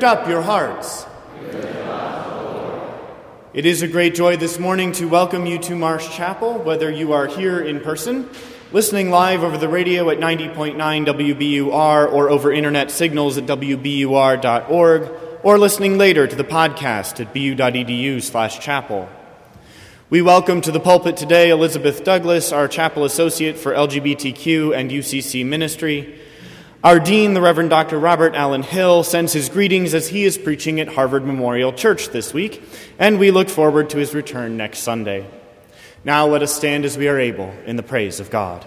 Lift up your hearts. It is a great joy this morning to welcome you to Marsh Chapel, whether you are here in person, listening live over the radio at 90.9 WBUR, or over internet signals at WBUR.org, or listening later to the podcast at bu.edu slash chapel. We welcome to the pulpit today Elizabeth Douglass, our chapel associate for LGBTQ and UCC ministry. Our dean, the Reverend Dr. Robert Allan Hill, sends his greetings as he is preaching at Harvard Memorial Church this week, and we look forward to his return next Sunday. Now let us stand as we are able in the praise of God.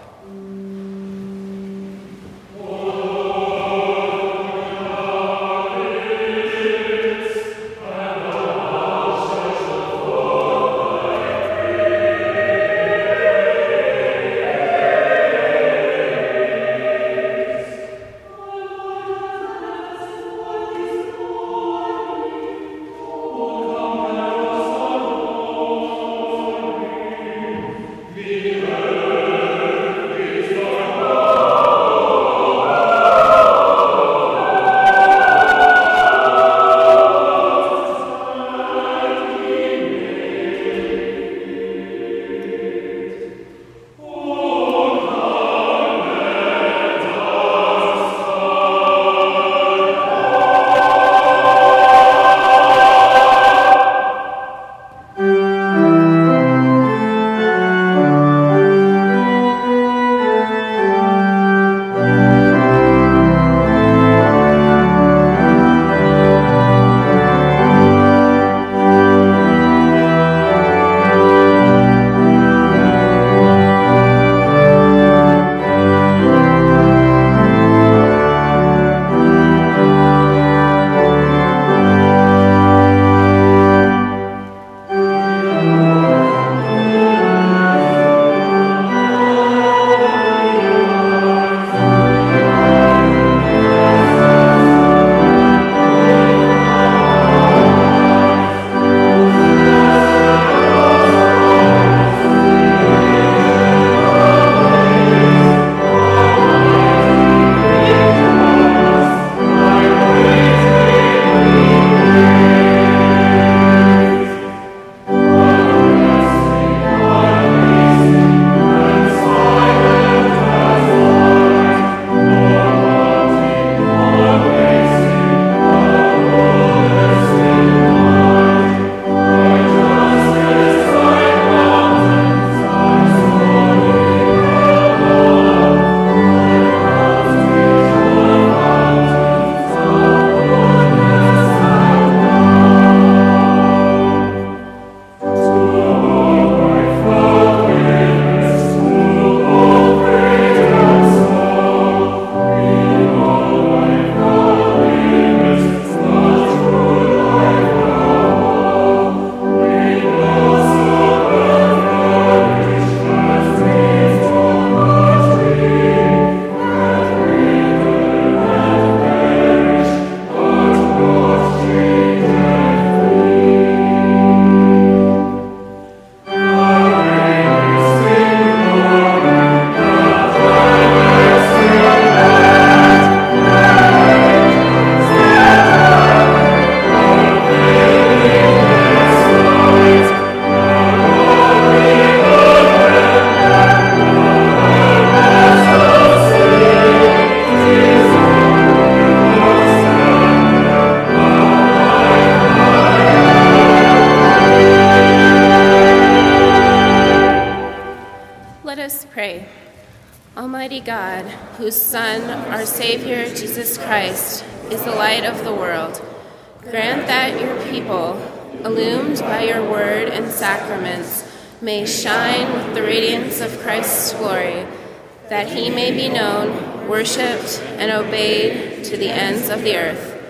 Of the earth.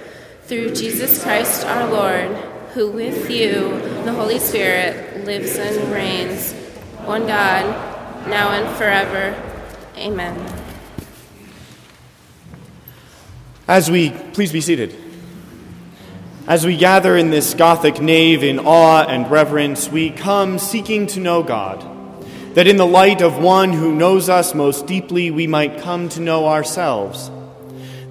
Through Jesus Christ our Lord, who with you, the Holy Spirit, lives and reigns, one God, now and forever. Amen. As we please be seated. As we gather in this Gothic nave in awe and reverence, we come seeking to know God, that in the light of one who knows us most deeply, we might come to know ourselves,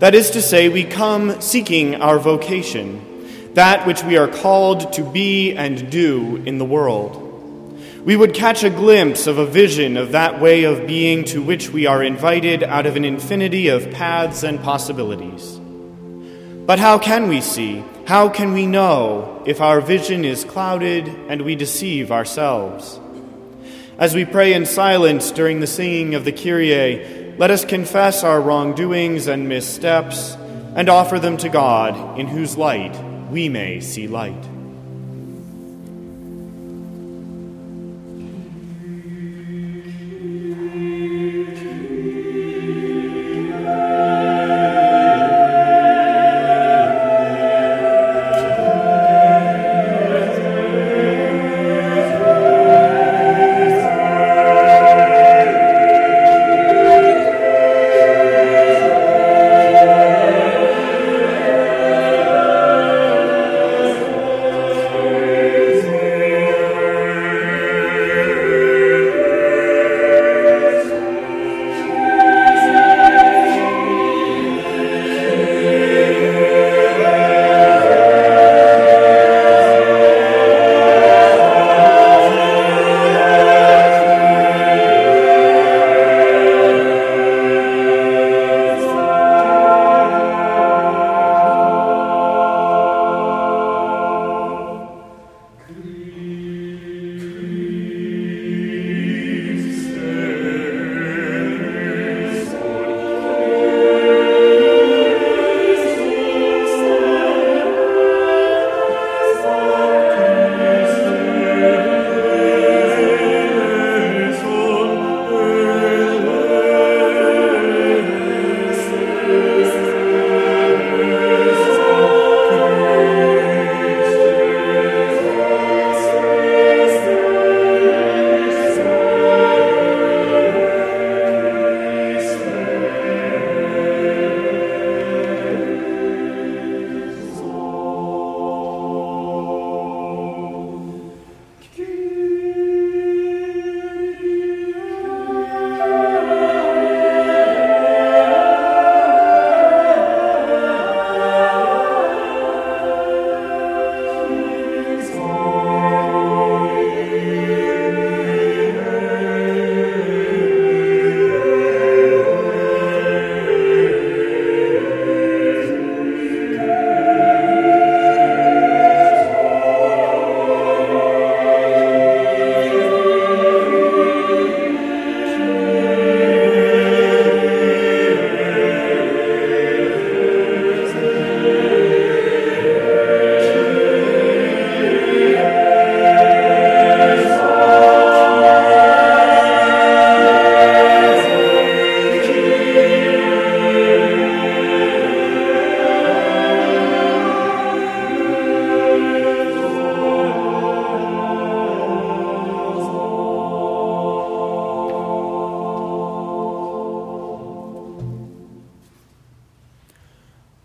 That is to say, we come seeking our vocation, that which we are called to be and do in the world. We would catch a glimpse of a vision of that way of being to which we are invited out of an infinity of paths and possibilities. But how can we see? How can we know if our vision is clouded and we deceive ourselves? As we pray in silence during the singing of the Kyrie, let us confess our wrongdoings and missteps and offer them to God, in whose light we may see light.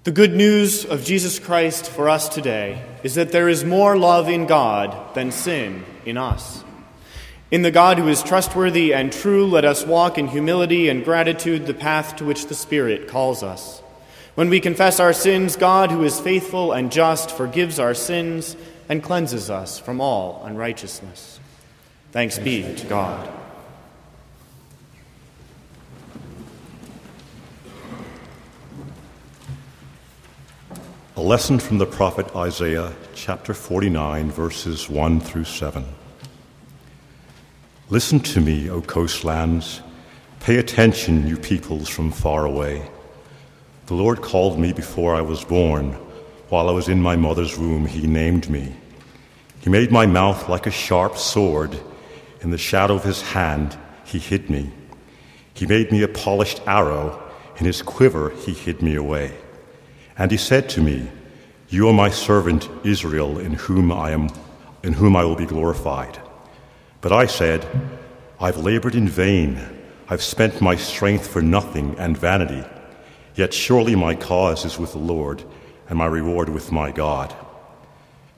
The good news of Jesus Christ for us today is that there is more love in God than sin in us. In the God who is trustworthy and true, let us walk in humility and gratitude the path to which the Spirit calls us. When we confess our sins, God, who is faithful and just, forgives our sins and cleanses us from all unrighteousness. Thanks be to God. Lesson from the prophet Isaiah, chapter 49, verses 1 through 7. Listen to me, O coastlands. Pay attention, you peoples from far away. The Lord called me before I was born. While I was in my mother's womb, He named me. He made my mouth like a sharp sword. In the shadow of His hand, He hid me. He made me a polished arrow. In His quiver, He hid me away. And he said to me, You are my servant Israel, in whom I am in whom I will be glorified. But I said, I've labored in vain, I've spent my strength for nothing and vanity. Yet surely my cause is with the Lord, and my reward with my God.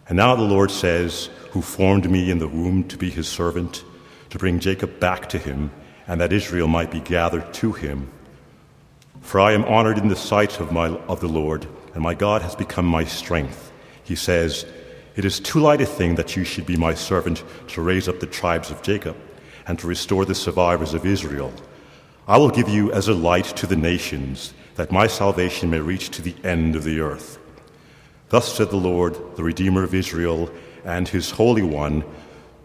And now the Lord says, Who formed me in the womb to be his servant, to bring Jacob back to him, and that Israel might be gathered to him. For I am honored in the sight of, my, of the Lord, and my God has become my strength. He says, It is too light a thing that you should be my servant to raise up the tribes of Jacob and to restore the survivors of Israel. I will give you as a light to the nations, that my salvation may reach to the end of the earth. Thus said the Lord, the Redeemer of Israel, and his Holy One,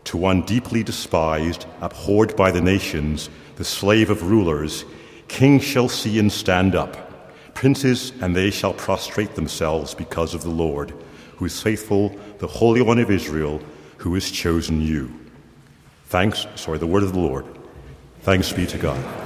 to one deeply despised, abhorred by the nations, the slave of rulers, kings shall see and stand up, princes, and they shall prostrate themselves because of the Lord, who is faithful, the Holy One of Israel, who has chosen you. Thanks, sorry, the word of the Lord. Thanks be to God.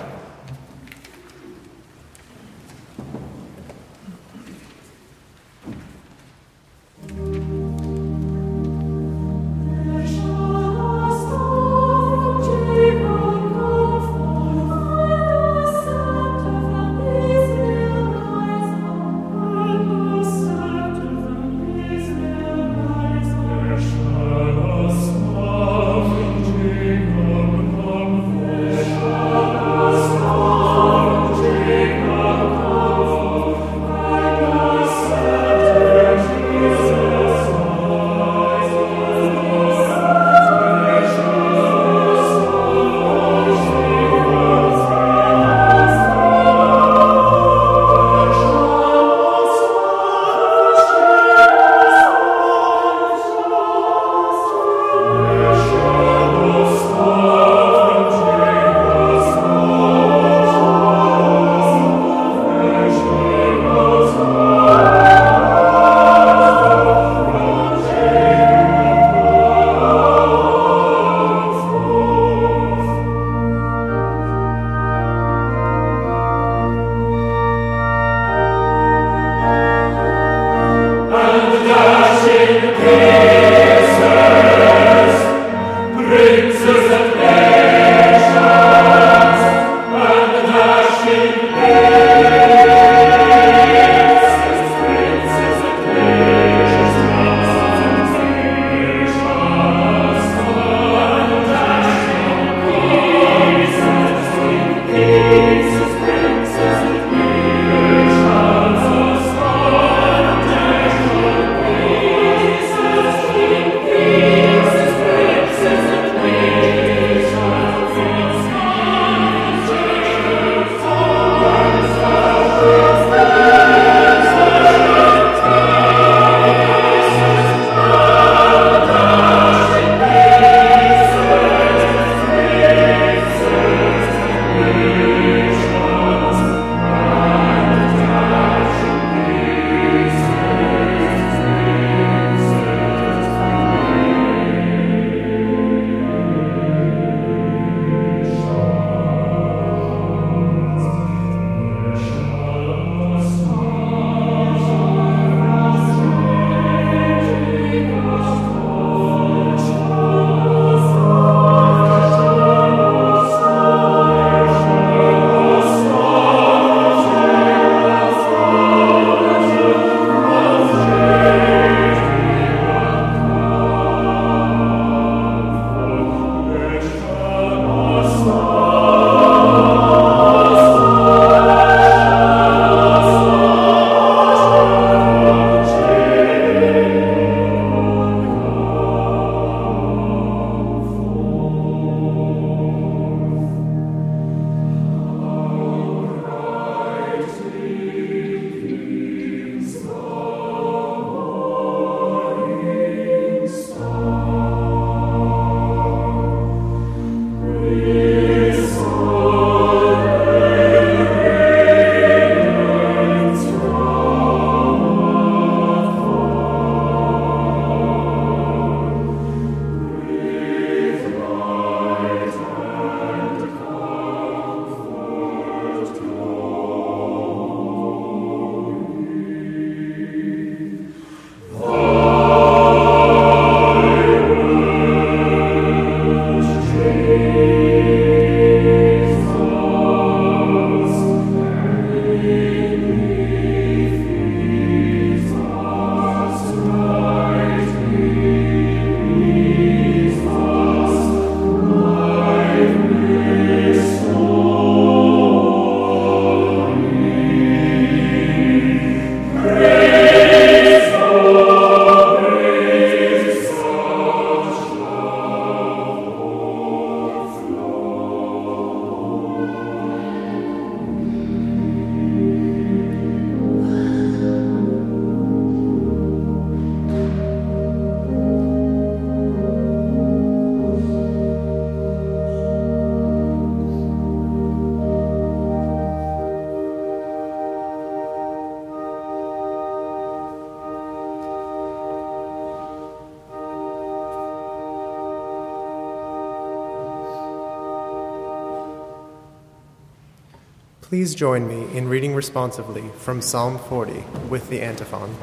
Join me in reading responsively from Psalm 40 with the antiphon.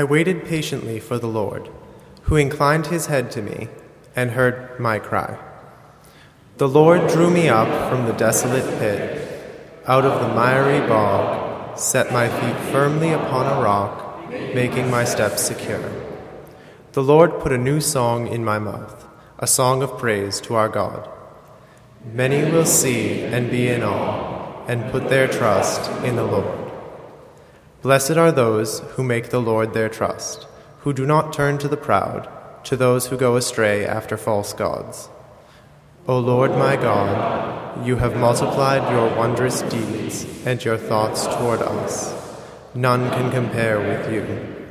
I waited patiently for the Lord, who inclined his head to me and heard my cry. The Lord drew me up from the desolate pit, out of the miry bog, set my feet firmly upon a rock, making my steps secure. The Lord put a new song in my mouth, a song of praise to our God. Many will see and be in awe, and put their trust in the Lord. Blessed are those who make the Lord their trust, who do not turn to the proud, to those who go astray after false gods. O Lord my God, you have multiplied your wondrous deeds and your thoughts toward us. None can compare with you.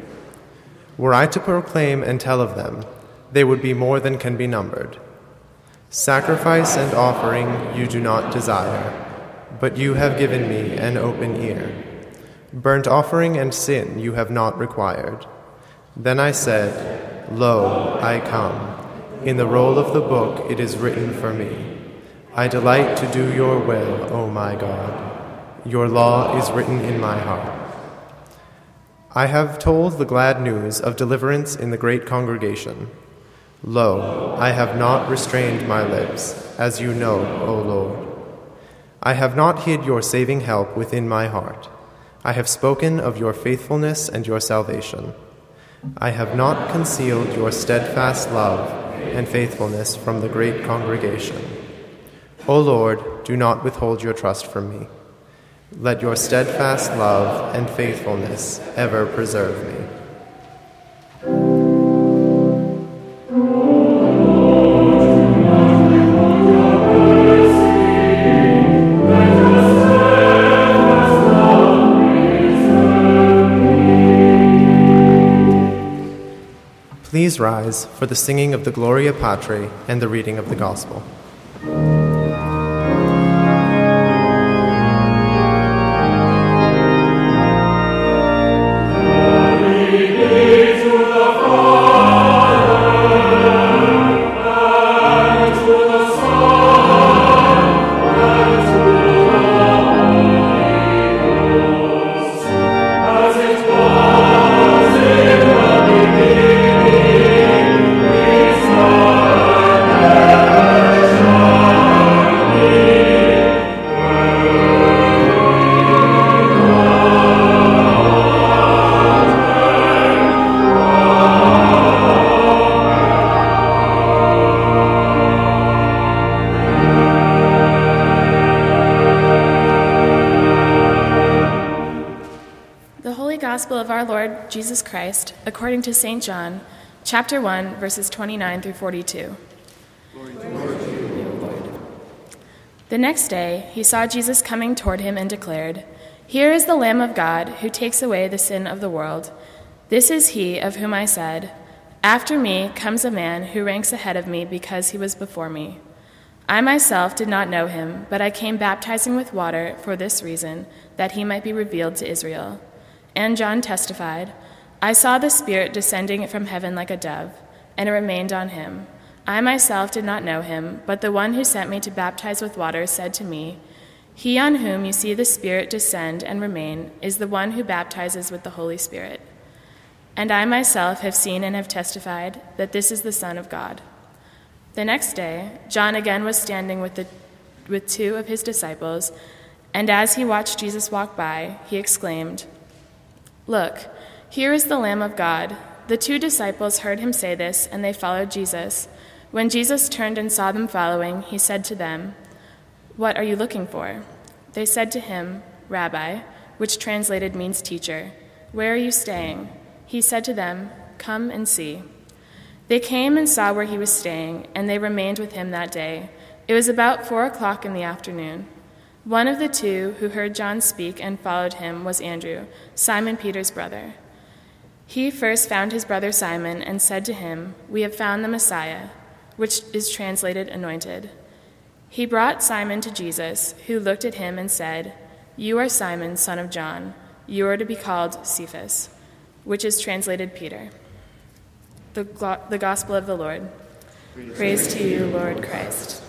Were I to proclaim and tell of them, they would be more than can be numbered. Sacrifice and offering you do not desire, but you have given me an open ear. Burnt offering and sin you have not required. Then I said, Lo, I come. In the roll of the book it is written for me. I delight to do your will, O my God. Your law is written in my heart. I have told the glad news of deliverance in the great congregation. Lo, I have not restrained my lips, as you know, O Lord. I have not hid your saving help within my heart. I have spoken of your faithfulness and your salvation. I have not concealed your steadfast love and faithfulness from the great congregation. O Lord, do not withhold your trust from me. Let your steadfast love and faithfulness ever preserve me. Please rise for the singing of the Gloria Patri and the reading of the Gospel. Jesus Christ, according to St. John, chapter 1, verses 29 through 42. The next day, he saw Jesus coming toward him and declared, Here is the Lamb of God who takes away the sin of the world. This is he of whom I said, After me comes a man who ranks ahead of me because he was before me. I myself did not know him, but I came baptizing with water for this reason, that he might be revealed to Israel. And John testified, I saw the Spirit descending from heaven like a dove, and it remained on him. I myself did not know him, but the one who sent me to baptize with water said to me, He on whom you see the Spirit descend and remain is the one who baptizes with the Holy Spirit. And I myself have seen and have testified that this is the Son of God. The next day, John again was standing with, the, with two of his disciples, and as he watched Jesus walk by, he exclaimed, Look, here is the Lamb of God. The two disciples heard him say this, and they followed Jesus. When Jesus turned and saw them following, he said to them, What are you looking for? They said to him, Rabbi, which translated means teacher, Where are you staying? He said to them, Come and see. They came and saw where he was staying, and they remained with him that day. It was about four o'clock in the afternoon. One of the two who heard John speak and followed him was Andrew, Simon Peter's brother. He first found his brother Simon and said to him, We have found the Messiah, which is translated anointed. He brought Simon to Jesus, who looked at him and said, You are Simon, son of John. You are to be called Cephas, which is translated Peter. The, the Gospel of the Lord. Praise, Praise to you, Lord Christ.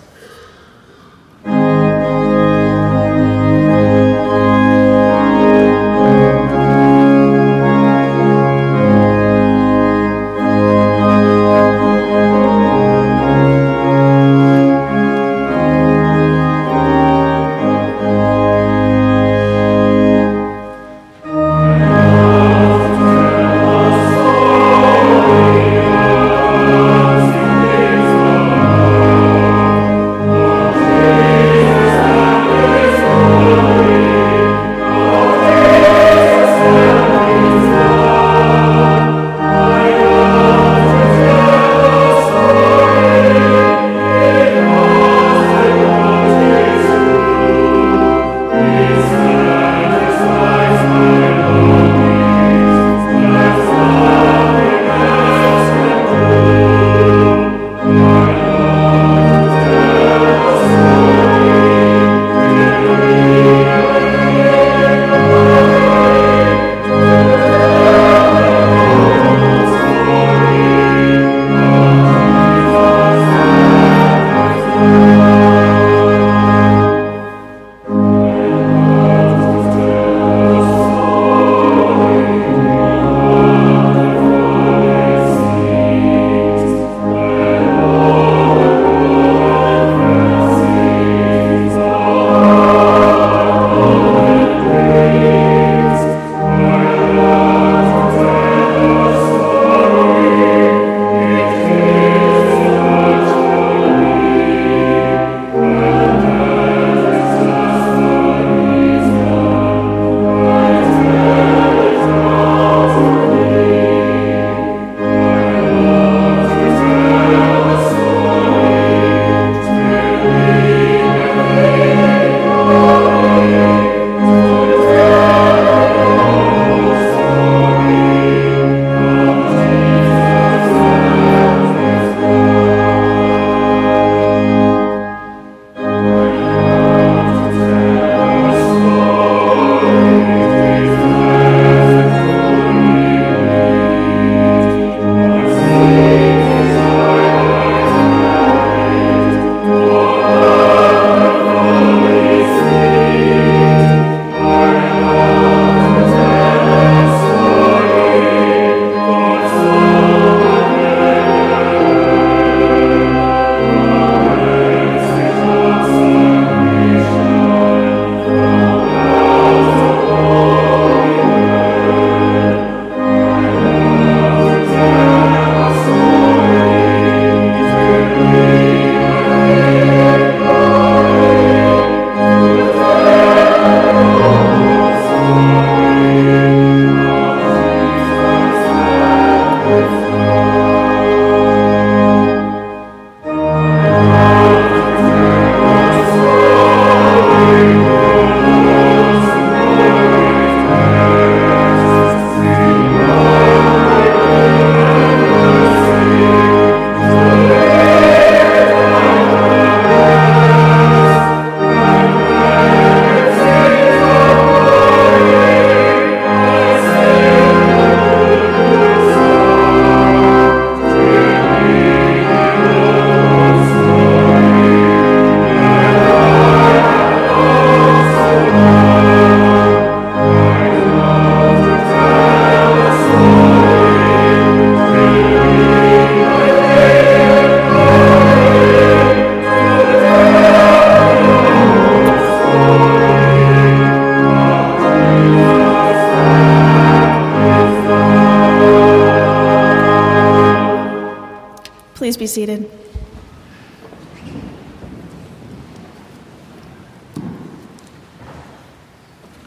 Seated.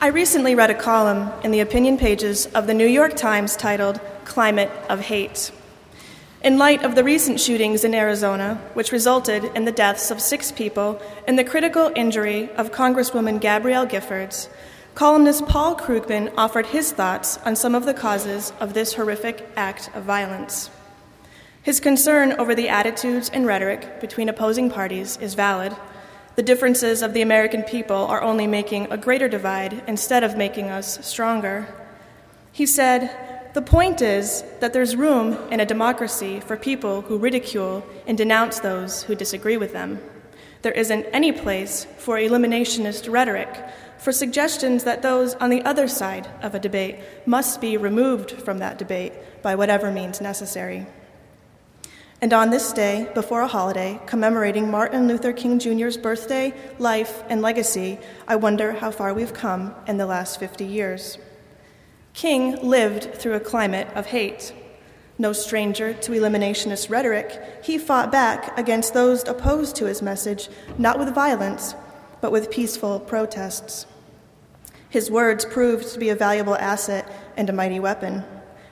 I recently read a column in the opinion pages of the New York Times titled Climate of Hate. In light of the recent shootings in Arizona, which resulted in the deaths of six people and the critical injury of Congresswoman Gabrielle Giffords, columnist Paul Krugman offered his thoughts on some of the causes of this horrific act of violence. His concern over the attitudes and rhetoric between opposing parties is valid. The differences of the American people are only making a greater divide instead of making us stronger. He said, The point is that there's room in a democracy for people who ridicule and denounce those who disagree with them. There isn't any place for eliminationist rhetoric, for suggestions that those on the other side of a debate must be removed from that debate by whatever means necessary. And on this day, before a holiday commemorating Martin Luther King Jr.'s birthday, life, and legacy, I wonder how far we've come in the last 50 years. King lived through a climate of hate. No stranger to eliminationist rhetoric, he fought back against those opposed to his message, not with violence, but with peaceful protests. His words proved to be a valuable asset and a mighty weapon,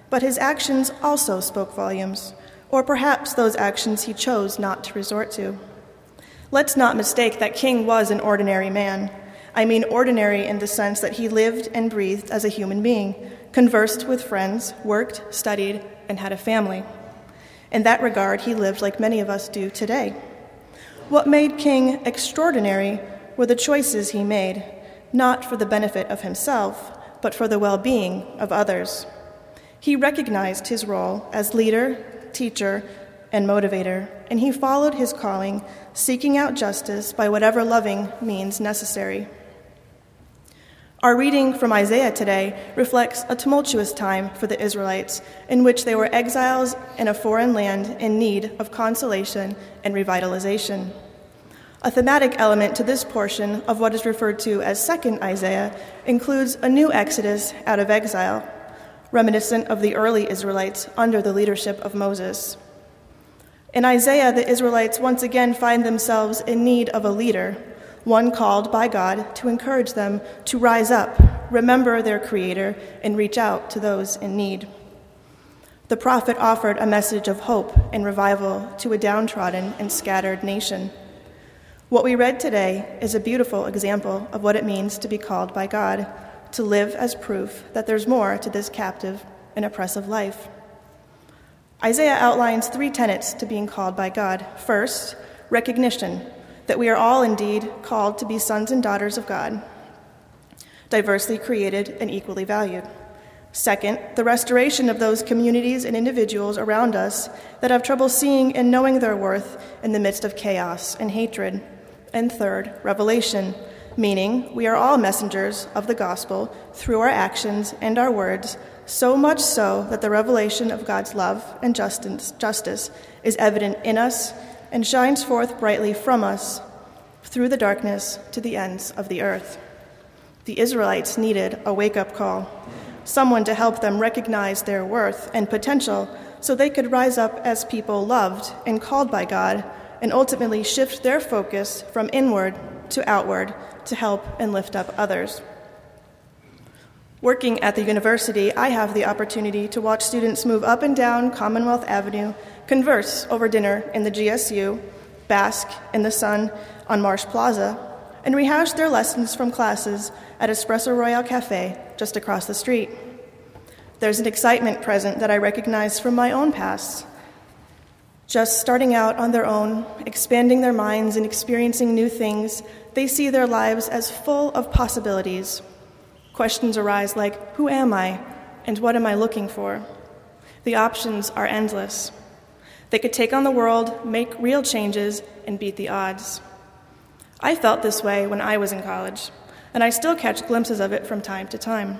but his actions also spoke volumes or perhaps those actions he chose not to resort to. Let's not mistake that King was an ordinary man. I mean, ordinary in the sense that he lived and breathed as a human being, conversed with friends, worked, studied, and had a family. In that regard, he lived like many of us do today. What made King extraordinary were the choices he made, not for the benefit of himself, but for the well being of others. He recognized his role as leader, teacher, and motivator, and he followed his calling, seeking out justice by whatever loving means necessary. Our reading from Isaiah today reflects a tumultuous time for the Israelites, in which they were exiles in a foreign land in need of consolation and revitalization. A thematic element to this portion of what is referred to as Second Isaiah includes a new exodus out of exile reminiscent of the early Israelites under the leadership of Moses. In Isaiah, the Israelites once again find themselves in need of a leader, one called by God to encourage them to rise up, remember their Creator, and reach out to those in need. The prophet offered a message of hope and revival to a downtrodden and scattered nation. What we read today is a beautiful example of what it means to be called by God to live as proof that there's more to this captive and oppressive life. Isaiah outlines three tenets to being called by God. First, recognition that we are all indeed called to be sons and daughters of God, diversely created and equally valued. Second, the restoration of those communities and individuals around us that have trouble seeing and knowing their worth in the midst of chaos and hatred. And third, revelation meaning we are all messengers of the gospel through our actions and our words, so much so that the revelation of God's love and justice, justice is evident in us and shines forth brightly from us through the darkness to the ends of the earth. The Israelites needed a wake up call, someone to help them recognize their worth and potential so they could rise up as people loved and called by God and ultimately shift their focus from inward to outward to help and lift up others. Working at the university, I have the opportunity to watch students move up and down Commonwealth Avenue, converse over dinner in the GSU, bask in the sun on Marsh Plaza, and rehash their lessons from classes at Espresso Royale Cafe just across the street. There's an excitement present that I recognize from my own past. Just starting out on their own, expanding their minds and experiencing new things they see their lives as full of possibilities. Questions arise like Who am I? and What am I looking for? The options are endless. They could take on the world, make real changes, and beat the odds. I felt this way when I was in college, and I still catch glimpses of it from time to time.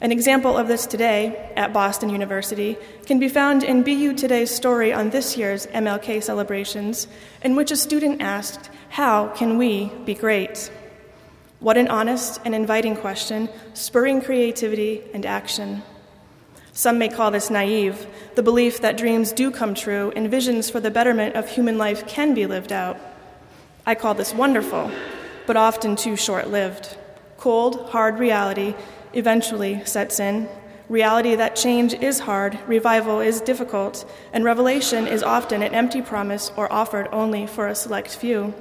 An example of this today at Boston University can be found in BU Today's story on this year's MLK celebrations, in which a student asked, How can we be great? What an honest and inviting question, spurring creativity and action. Some may call this naive, the belief that dreams do come true and visions for the betterment of human life can be lived out. I call this wonderful, but often too short lived Cold, hard reality eventually sets in. Reality that change is hard, revival is difficult, and revelation is often an empty promise or offered only for a select few.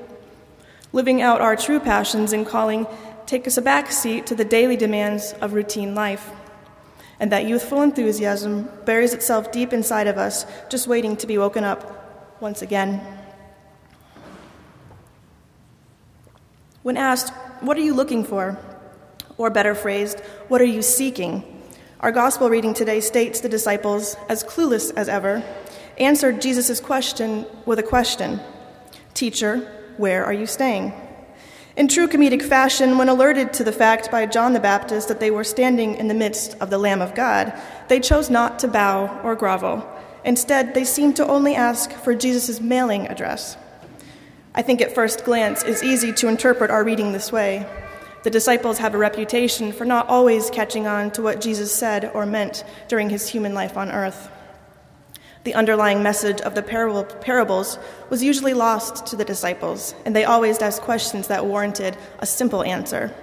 Living out our true passions and calling take us a back seat to the daily demands of routine life. And that youthful enthusiasm buries itself deep inside of us, just waiting to be woken up once again. When asked, What are you looking for? Or better phrased, What are you seeking? Our gospel reading today states the disciples, as clueless as ever, answered Jesus' question with a question Teacher, where are you staying? In true comedic fashion, when alerted to the fact by John the Baptist that they were standing in the midst of the Lamb of God, they chose not to bow or grovel. Instead, they seemed to only ask for Jesus' mailing address. I think at first glance it's easy to interpret our reading this way. The disciples have a reputation for not always catching on to what Jesus said or meant during his human life on earth. The underlying message of the parables was usually lost to the disciples, and they always asked questions that warranted a simple answer.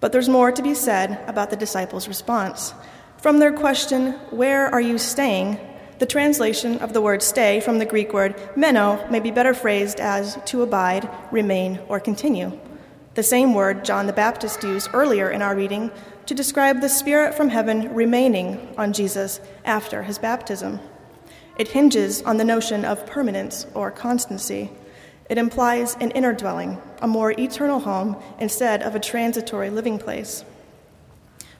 But there's more to be said about the disciples' response. From their question, Where are you staying? the translation of the word stay from the Greek word meno may be better phrased as to abide, remain, or continue the same word John the Baptist used earlier in our reading to describe the Spirit from heaven remaining on Jesus after his baptism. It hinges on the notion of permanence or constancy. It implies an inner dwelling, a more eternal home, instead of a transitory living place.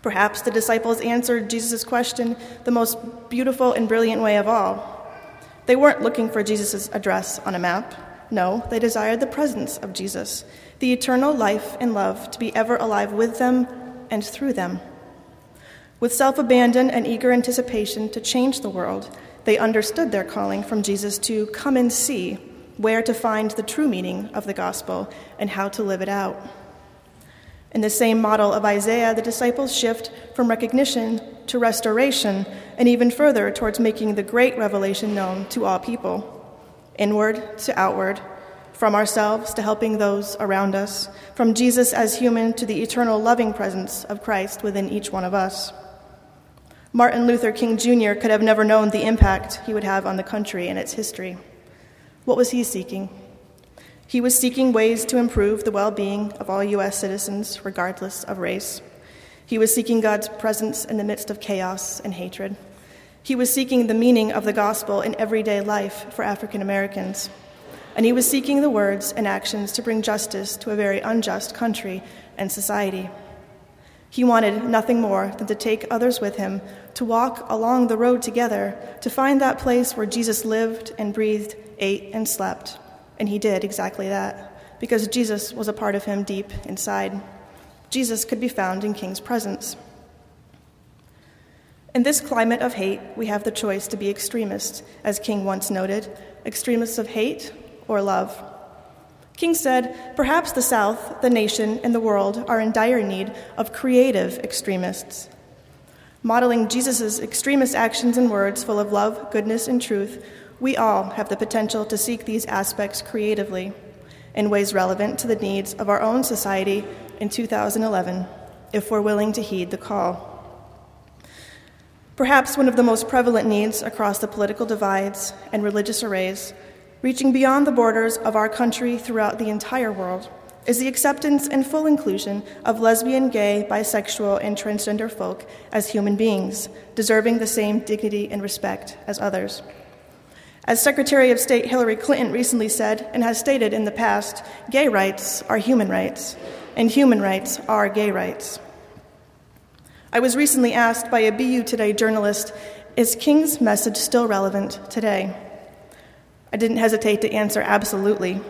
Perhaps the disciples answered Jesus' question the most beautiful and brilliant way of all. They weren't looking for Jesus' address on a map. No, they desired the presence of Jesus, the eternal life and love to be ever alive with them and through them. With self abandon and eager anticipation to change the world, they understood their calling from Jesus to come and see where to find the true meaning of the gospel and how to live it out. In the same model of Isaiah, the disciples shift from recognition to restoration and even further towards making the great revelation known to all people inward to outward, from ourselves to helping those around us, from Jesus as human to the eternal loving presence of Christ within each one of us. Martin Luther King Jr. could have never known the impact he would have on the country and its history. What was he seeking? He was seeking ways to improve the well being of all U.S. citizens, regardless of race. He was seeking God's presence in the midst of chaos and hatred. He was seeking the meaning of the gospel in everyday life for African Americans. And he was seeking the words and actions to bring justice to a very unjust country and society. He wanted nothing more than to take others with him, to walk along the road together, to find that place where Jesus lived and breathed, ate and slept. And he did exactly that, because Jesus was a part of him deep inside. Jesus could be found in King's presence. In this climate of hate, we have the choice to be extremists, as King once noted extremists of hate or love. King said, Perhaps the South, the nation, and the world are in dire need of creative extremists. Modeling Jesus' extremist actions and words full of love, goodness, and truth, we all have the potential to seek these aspects creatively in ways relevant to the needs of our own society in 2011, if we're willing to heed the call. Perhaps one of the most prevalent needs across the political divides and religious arrays, reaching beyond the borders of our country throughout the entire world, is the acceptance and full inclusion of lesbian, gay, bisexual, and transgender folk as human beings, deserving the same dignity and respect as others. As Secretary of State Hillary Clinton recently said and has stated in the past, gay rights are human rights, and human rights are gay rights. I was recently asked by a BU Today journalist Is King's message still relevant today? I didn't hesitate to answer absolutely.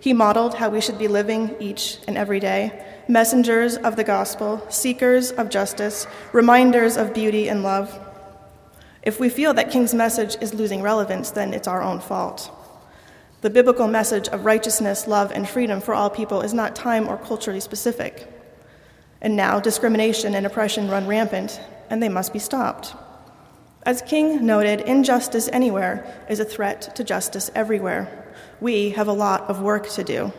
He modeled how we should be living each and every day messengers of the gospel, seekers of justice, reminders of beauty and love. If we feel that King's message is losing relevance, then it's our own fault. The biblical message of righteousness, love, and freedom for all people is not time or culturally specific. And now discrimination and oppression run rampant, and they must be stopped. As King noted, injustice anywhere is a threat to justice everywhere. We have a lot of work to do.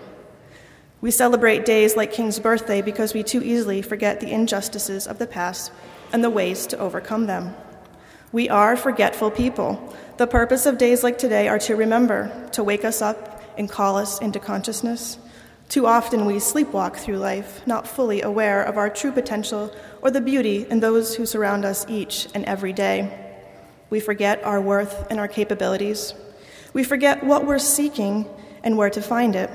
We celebrate days like King's birthday because we too easily forget the injustices of the past and the ways to overcome them. We are forgetful people. The purpose of days like today are to remember, to wake us up and call us into consciousness. Too often we sleepwalk through life, not fully aware of our true potential or the beauty in those who surround us each and every day. We forget our worth and our capabilities. We forget what we're seeking and where to find it.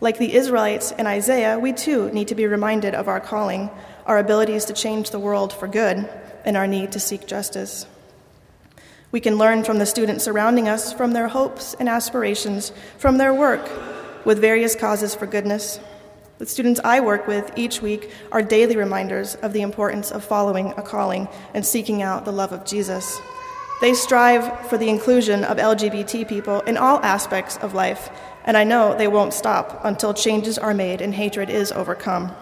Like the Israelites in Isaiah, we too need to be reminded of our calling, our abilities to change the world for good, and our need to seek justice. We can learn from the students surrounding us, from their hopes and aspirations, from their work with various causes for goodness. The students I work with each week are daily reminders of the importance of following a calling and seeking out the love of Jesus. They strive for the inclusion of LGBT people in all aspects of life and I know they won't stop until changes are made and hatred is overcome.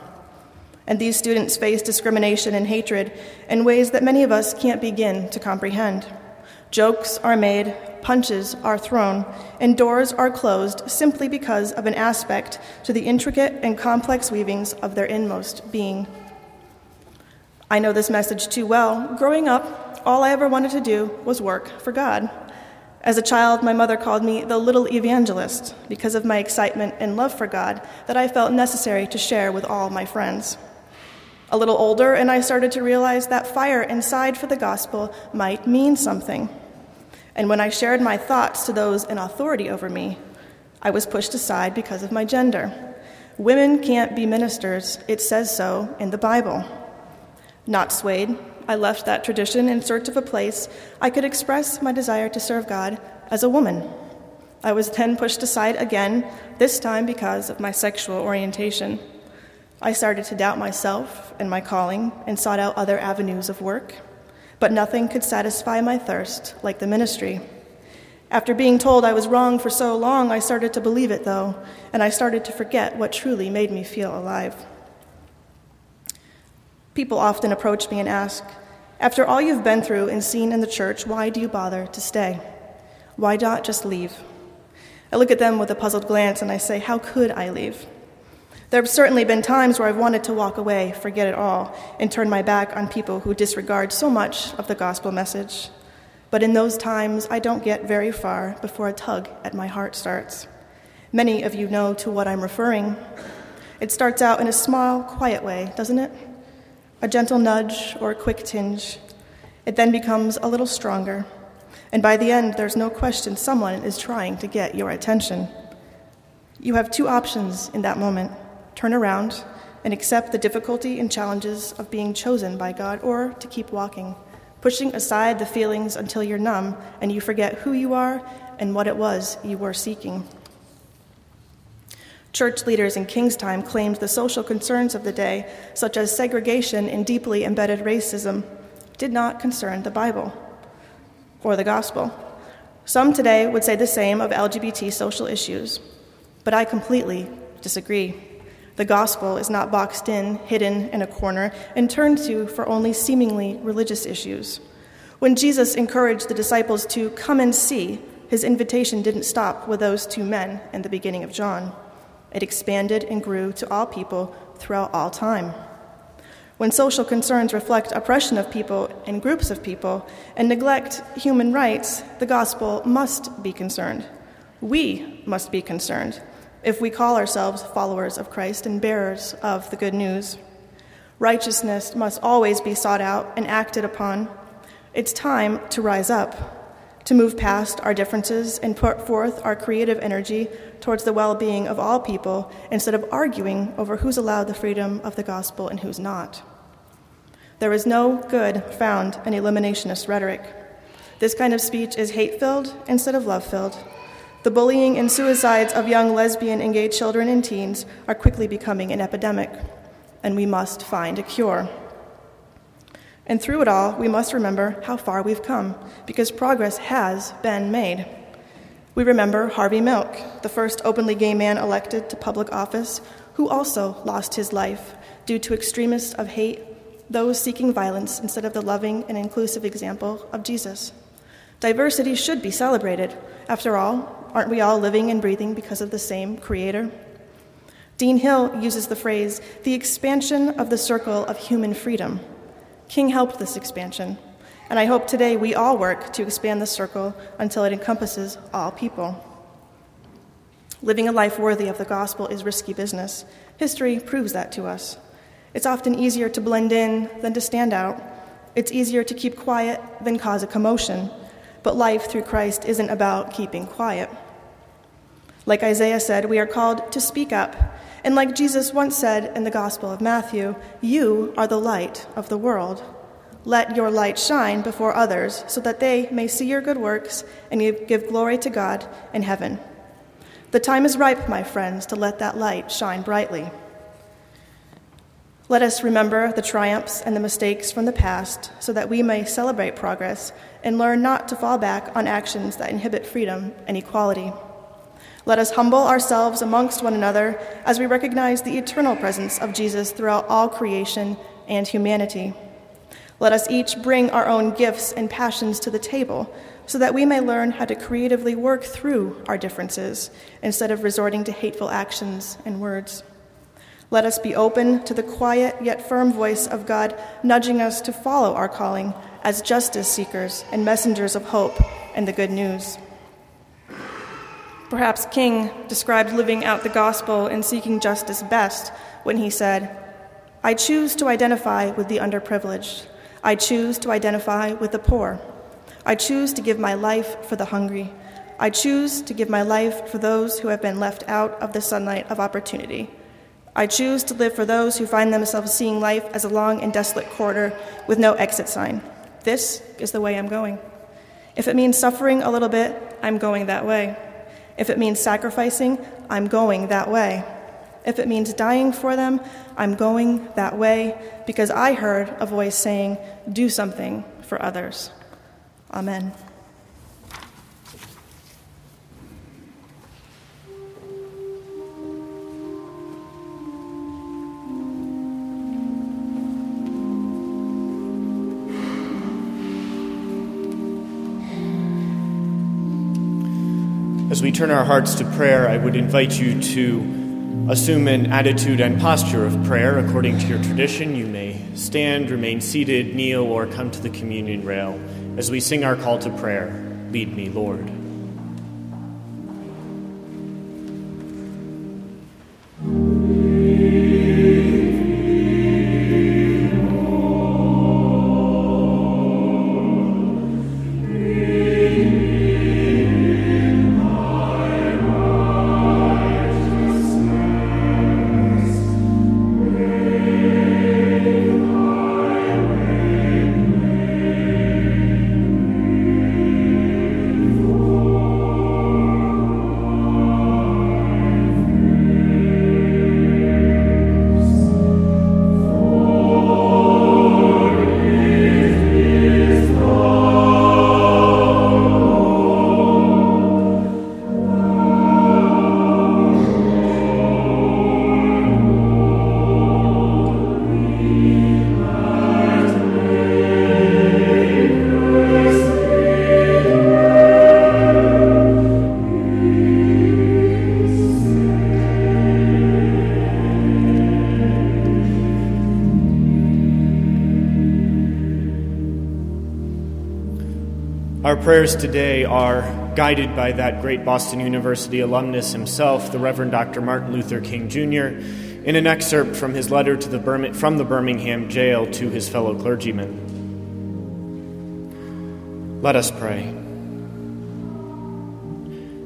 And these students face discrimination and hatred in ways that many of us can't begin to comprehend. Jokes are made, punches are thrown, and doors are closed simply because of an aspect to the intricate and complex weavings of their inmost being. I know this message too well. Growing up, all I ever wanted to do was work for God. As a child, my mother called me the little evangelist because of my excitement and love for God that I felt necessary to share with all my friends. A little older, and I started to realize that fire inside for the gospel might mean something. And when I shared my thoughts to those in authority over me, I was pushed aside because of my gender. Women can't be ministers, it says so in the Bible. Not swayed, I left that tradition in search of a place I could express my desire to serve God as a woman. I was then pushed aside again, this time because of my sexual orientation. I started to doubt myself and my calling and sought out other avenues of work, but nothing could satisfy my thirst like the ministry. After being told I was wrong for so long, I started to believe it, though, and I started to forget what truly made me feel alive. People often approach me and ask, after all you've been through and seen in the church, why do you bother to stay? Why not just leave? I look at them with a puzzled glance and I say, How could I leave? There have certainly been times where I've wanted to walk away, forget it all, and turn my back on people who disregard so much of the gospel message. But in those times, I don't get very far before a tug at my heart starts. Many of you know to what I'm referring. It starts out in a small, quiet way, doesn't it? A gentle nudge or a quick tinge. It then becomes a little stronger, and by the end, there's no question someone is trying to get your attention. You have two options in that moment turn around and accept the difficulty and challenges of being chosen by God, or to keep walking, pushing aside the feelings until you're numb and you forget who you are and what it was you were seeking. Church leaders in King's time claimed the social concerns of the day, such as segregation and deeply embedded racism, did not concern the Bible or the gospel. Some today would say the same of LGBT social issues, but I completely disagree. The gospel is not boxed in, hidden in a corner, and turned to for only seemingly religious issues. When Jesus encouraged the disciples to come and see, his invitation didn't stop with those two men in the beginning of John. It expanded and grew to all people throughout all time. When social concerns reflect oppression of people and groups of people and neglect human rights, the gospel must be concerned. We must be concerned if we call ourselves followers of Christ and bearers of the good news. Righteousness must always be sought out and acted upon. It's time to rise up to move past our differences and put forth our creative energy towards the well being of all people instead of arguing over who's allowed the freedom of the gospel and who's not. There is no good found in eliminationist rhetoric. This kind of speech is hate filled instead of love filled. The bullying and suicides of young lesbian and gay children and teens are quickly becoming an epidemic, and we must find a cure. And through it all, we must remember how far we've come, because progress has been made. We remember Harvey Milk, the first openly gay man elected to public office, who also lost his life due to extremists of hate, those seeking violence instead of the loving and inclusive example of Jesus. Diversity should be celebrated. After all, aren't we all living and breathing because of the same Creator? Dean Hill uses the phrase, the expansion of the circle of human freedom. King helped this expansion, and I hope today we all work to expand the circle until it encompasses all people. Living a life worthy of the gospel is risky business. History proves that to us. It's often easier to blend in than to stand out. It's easier to keep quiet than cause a commotion. But life through Christ isn't about keeping quiet. Like Isaiah said, we are called to speak up and like Jesus once said in the Gospel of Matthew, you are the light of the world. Let your light shine before others so that they may see your good works and give glory to God in heaven. The time is ripe, my friends, to let that light shine brightly. Let us remember the triumphs and the mistakes from the past so that we may celebrate progress and learn not to fall back on actions that inhibit freedom and equality. Let us humble ourselves amongst one another as we recognize the eternal presence of Jesus throughout all creation and humanity. Let us each bring our own gifts and passions to the table so that we may learn how to creatively work through our differences instead of resorting to hateful actions and words. Let us be open to the quiet yet firm voice of God nudging us to follow our calling as justice seekers and messengers of hope and the good news. Perhaps King described living out the gospel and seeking justice best when he said, I choose to identify with the underprivileged. I choose to identify with the poor. I choose to give my life for the hungry. I choose to give my life for those who have been left out of the sunlight of opportunity. I choose to live for those who find themselves seeing life as a long and desolate corridor with no exit sign. This is the way I'm going. If it means suffering a little bit, I'm going that way. If it means sacrificing, I'm going that way. If it means dying for them, I'm going that way because I heard a voice saying, Do something for others. Amen. As we turn our hearts to prayer, I would invite you to assume an attitude and posture of prayer according to your tradition. You may stand, remain seated, kneel, or come to the communion rail as we sing our call to prayer Lead me, Lord. Prayers today are guided by that great Boston University alumnus himself, the Reverend Dr. Martin Luther King Jr., in an excerpt from his letter to the from the Birmingham jail to his fellow clergymen. Let us pray.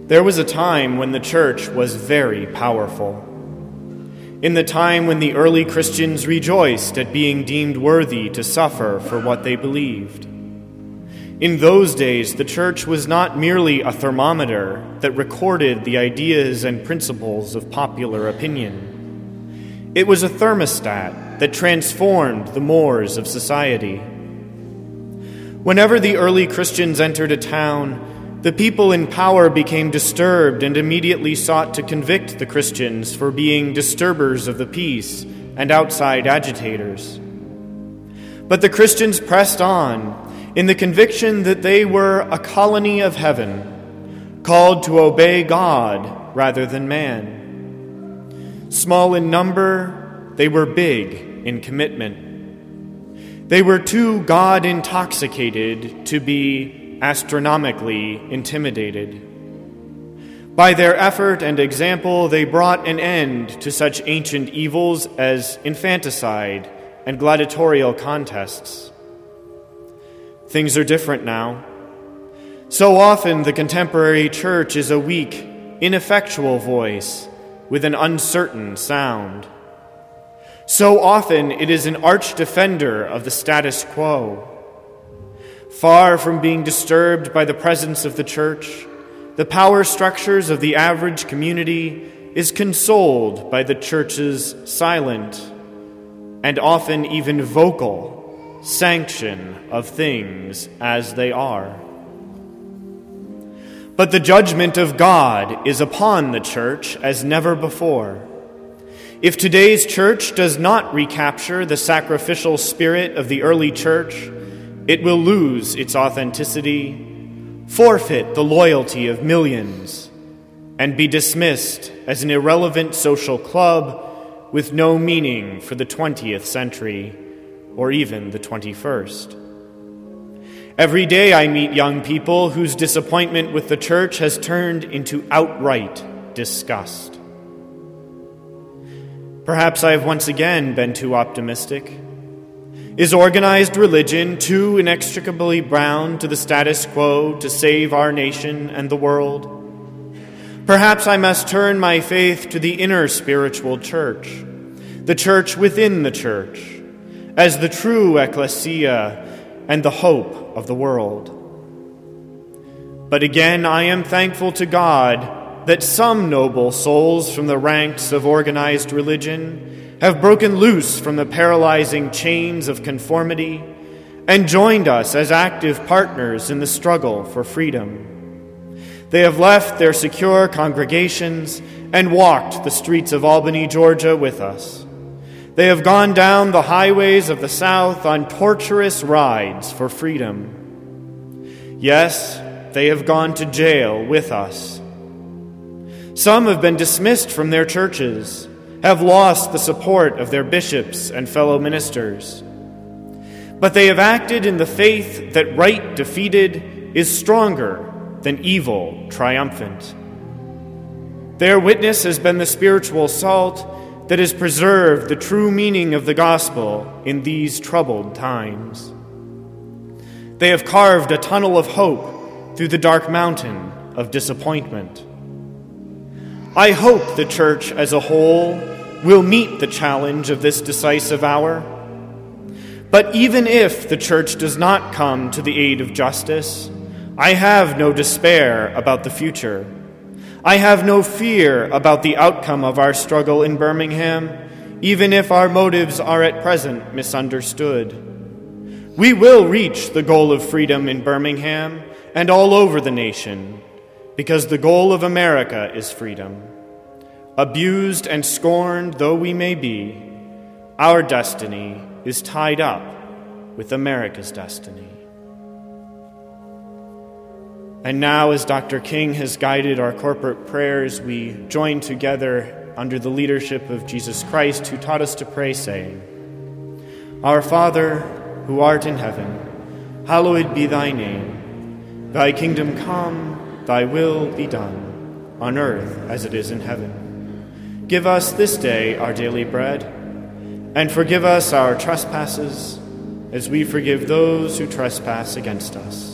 There was a time when the church was very powerful. In the time when the early Christians rejoiced at being deemed worthy to suffer for what they believed. In those days, the church was not merely a thermometer that recorded the ideas and principles of popular opinion. It was a thermostat that transformed the mores of society. Whenever the early Christians entered a town, the people in power became disturbed and immediately sought to convict the Christians for being disturbers of the peace and outside agitators. But the Christians pressed on in the conviction that they were a colony of heaven, called to obey God rather than man. Small in number, they were big in commitment. They were too God intoxicated to be astronomically intimidated. By their effort and example, they brought an end to such ancient evils as infanticide and gladiatorial contests. Things are different now. So often, the contemporary church is a weak, ineffectual voice with an uncertain sound. So often, it is an arch defender of the status quo. Far from being disturbed by the presence of the church, the power structures of the average community is consoled by the church's silent and often even vocal sanction of things as they are. But the judgment of God is upon the church as never before. If today's church does not recapture the sacrificial spirit of the early church, it will lose its authenticity forfeit the loyalty of millions, and be dismissed as an irrelevant social club with no meaning for the 20th century or even the 21st. Every day I meet young people whose disappointment with the church has turned into outright disgust. Perhaps I have once again been too optimistic. Is organized religion too inextricably bound to the status quo to save our nation and the world? Perhaps I must turn my faith to the inner spiritual church, the church within the church, as the true ecclesia and the hope of the world. But again, I am thankful to God that some noble souls from the ranks of organized religion have broken loose from the paralyzing chains of conformity and joined us as active partners in the struggle for freedom. They have left their secure congregations and walked the streets of Albany, Georgia with us. They have gone down the highways of the South on torturous rides for freedom. Yes, they have gone to jail with us. Some have been dismissed from their churches have lost the support of their bishops and fellow ministers. But they have acted in the faith that right defeated is stronger than evil triumphant. Their witness has been the spiritual salt that has preserved the true meaning of the gospel in these troubled times. They have carved a tunnel of hope through the dark mountain of disappointment. I hope the church as a whole will meet the challenge of this decisive hour. But even if the church does not come to the aid of justice, I have no despair about the future. I have no fear about the outcome of our struggle in Birmingham, even if our motives are at present misunderstood. We will reach the goal of freedom in Birmingham and all over the nation, because the goal of America is freedom. Abused and scorned though we may be, our destiny is tied up with America's destiny. And now, as Dr. King has guided our corporate prayers, we join together under the leadership of Jesus Christ, who taught us to pray, saying, Our Father, who art in heaven, hallowed be thy name. Thy kingdom come, thy will be done, on earth as it is in heaven. Give us this day our daily bread, and forgive us our trespasses, as we forgive those who trespass against us.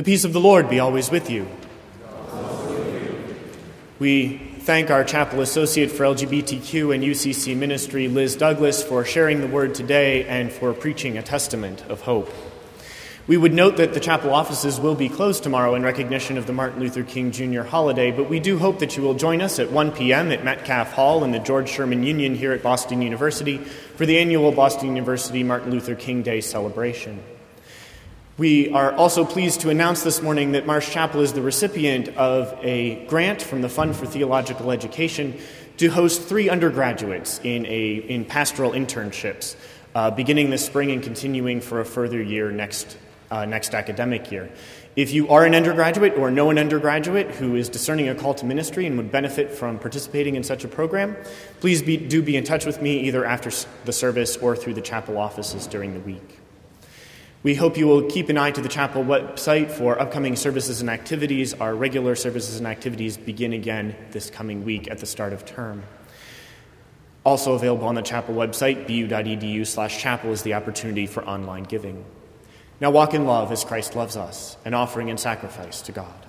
The peace of the Lord be always with you. We thank our chapel associate for LGBTQ and UCC ministry, Liz Douglass, for sharing the word today and for preaching a testament of hope. We would note that the chapel offices will be closed tomorrow in recognition of the Martin Luther King Jr. holiday, but we do hope that you will join us at 1 p.m. at Metcalf Hall in the George Sherman Union here at Boston University for the annual Boston University Martin Luther King Day celebration. We are also pleased to announce this morning that Marsh Chapel is the recipient of a grant from the Fund for Theological Education to host three undergraduates in, a, in pastoral internships, uh, beginning this spring and continuing for a further year next, uh, next academic year. If you are an undergraduate or know an undergraduate who is discerning a call to ministry and would benefit from participating in such a program, please be, do be in touch with me either after the service or through the chapel offices during the week. We hope you will keep an eye to the chapel website for upcoming services and activities. Our regular services and activities begin again this coming week at the start of term. Also available on the chapel website, bu.edu slash chapel, is the opportunity for online giving. Now walk in love as Christ loves us, an offering and sacrifice to God.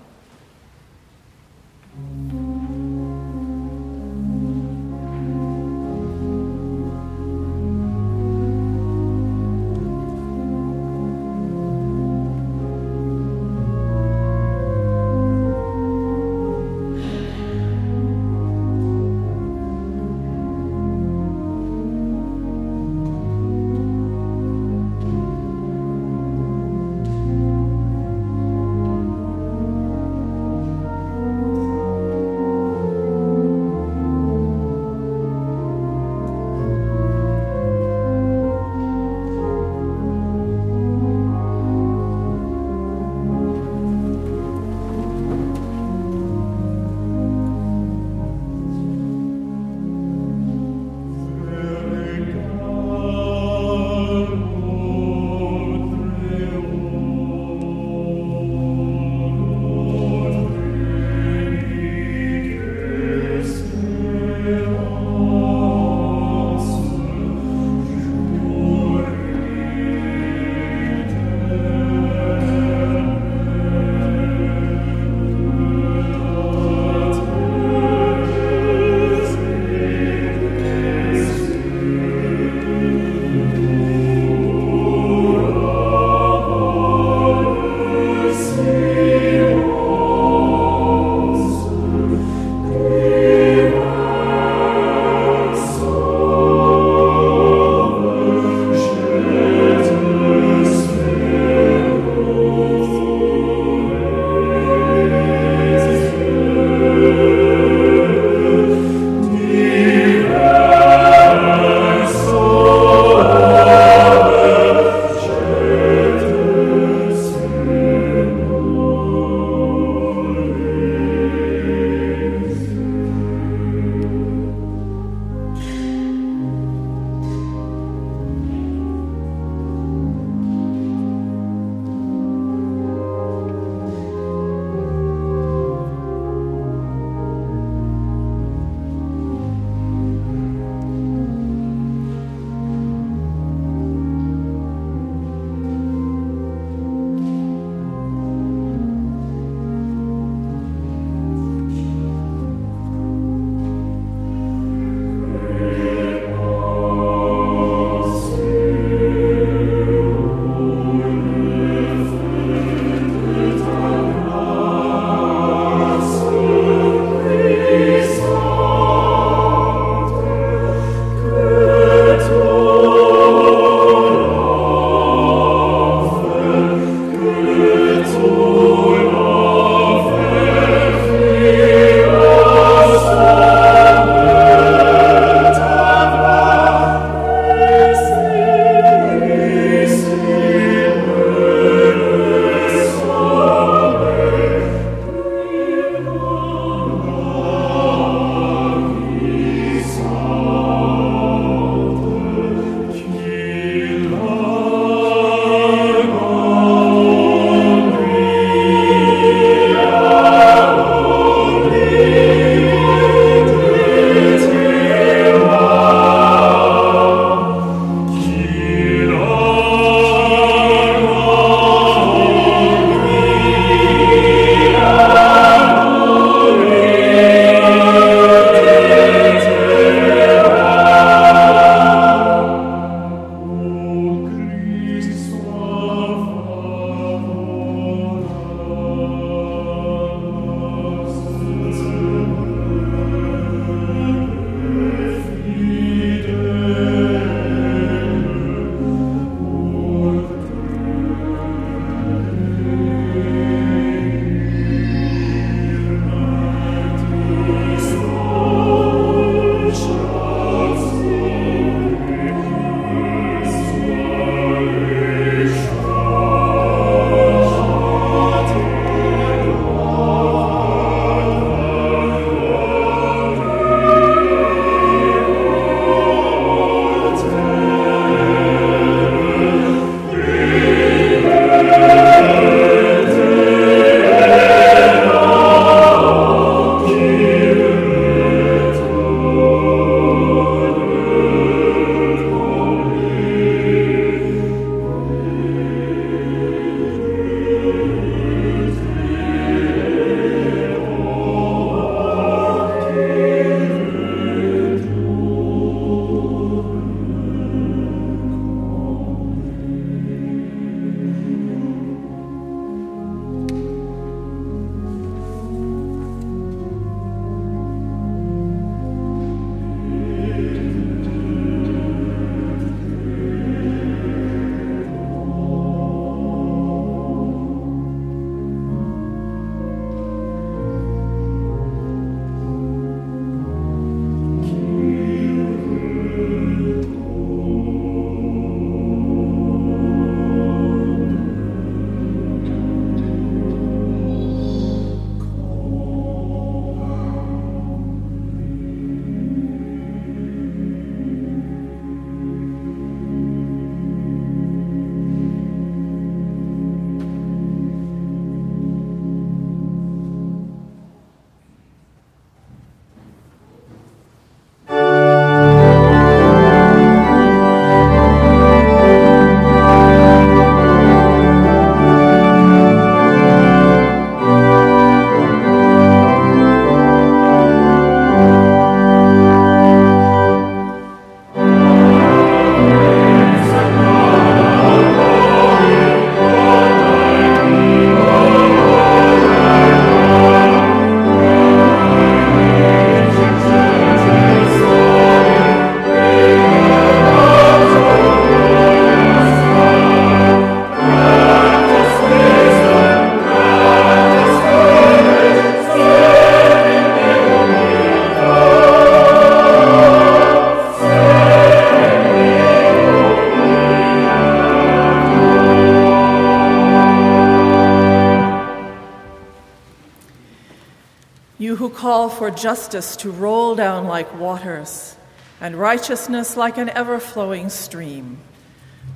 Call for justice to roll down like waters and righteousness like an ever flowing stream,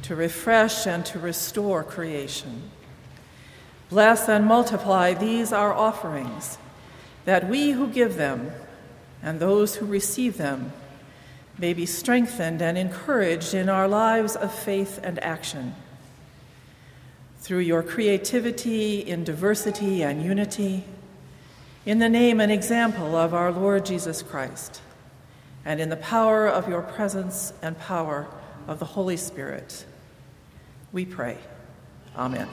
to refresh and to restore creation. Bless and multiply these our offerings, that we who give them and those who receive them may be strengthened and encouraged in our lives of faith and action. Through your creativity in diversity and unity, in the name and example of our Lord Jesus Christ, and in the power of your presence and power of the Holy Spirit, we pray. Amen.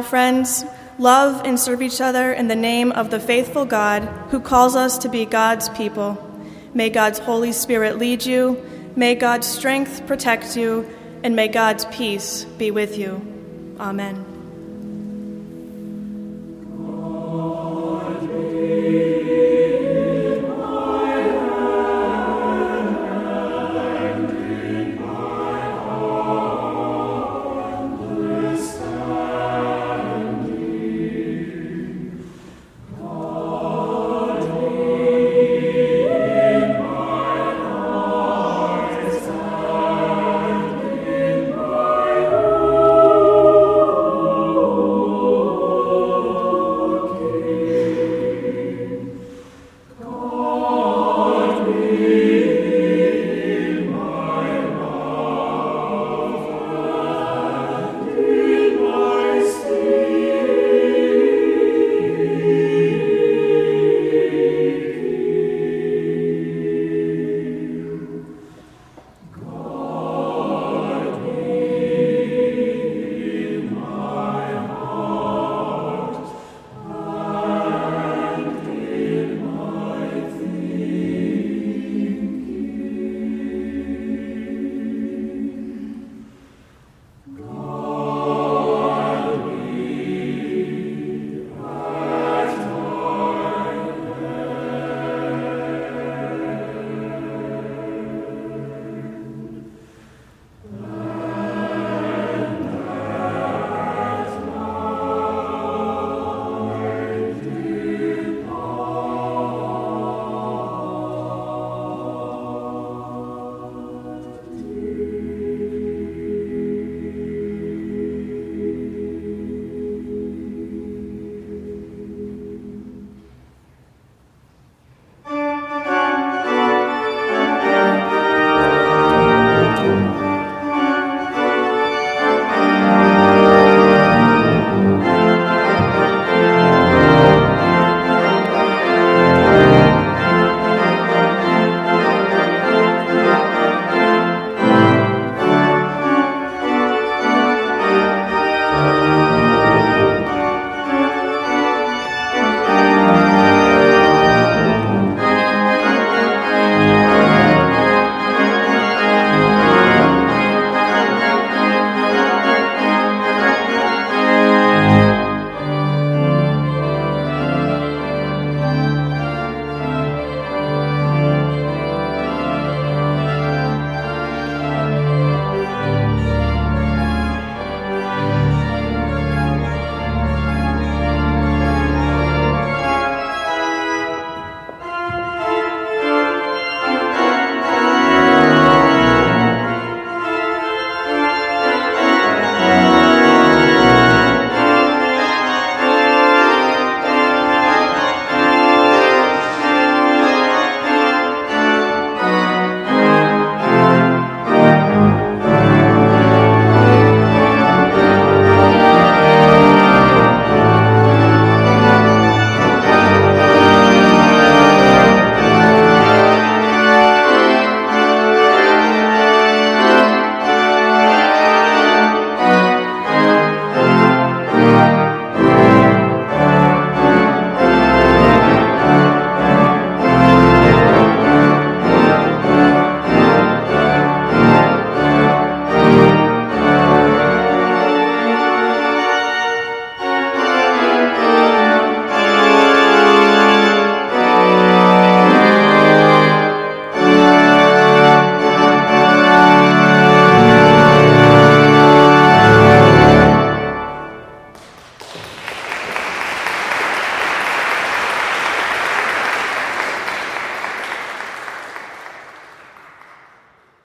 Friends, love and serve each other in the name of the faithful God who calls us to be God's people. May God's Holy Spirit lead you, may God's strength protect you, and may God's peace be with you. Amen.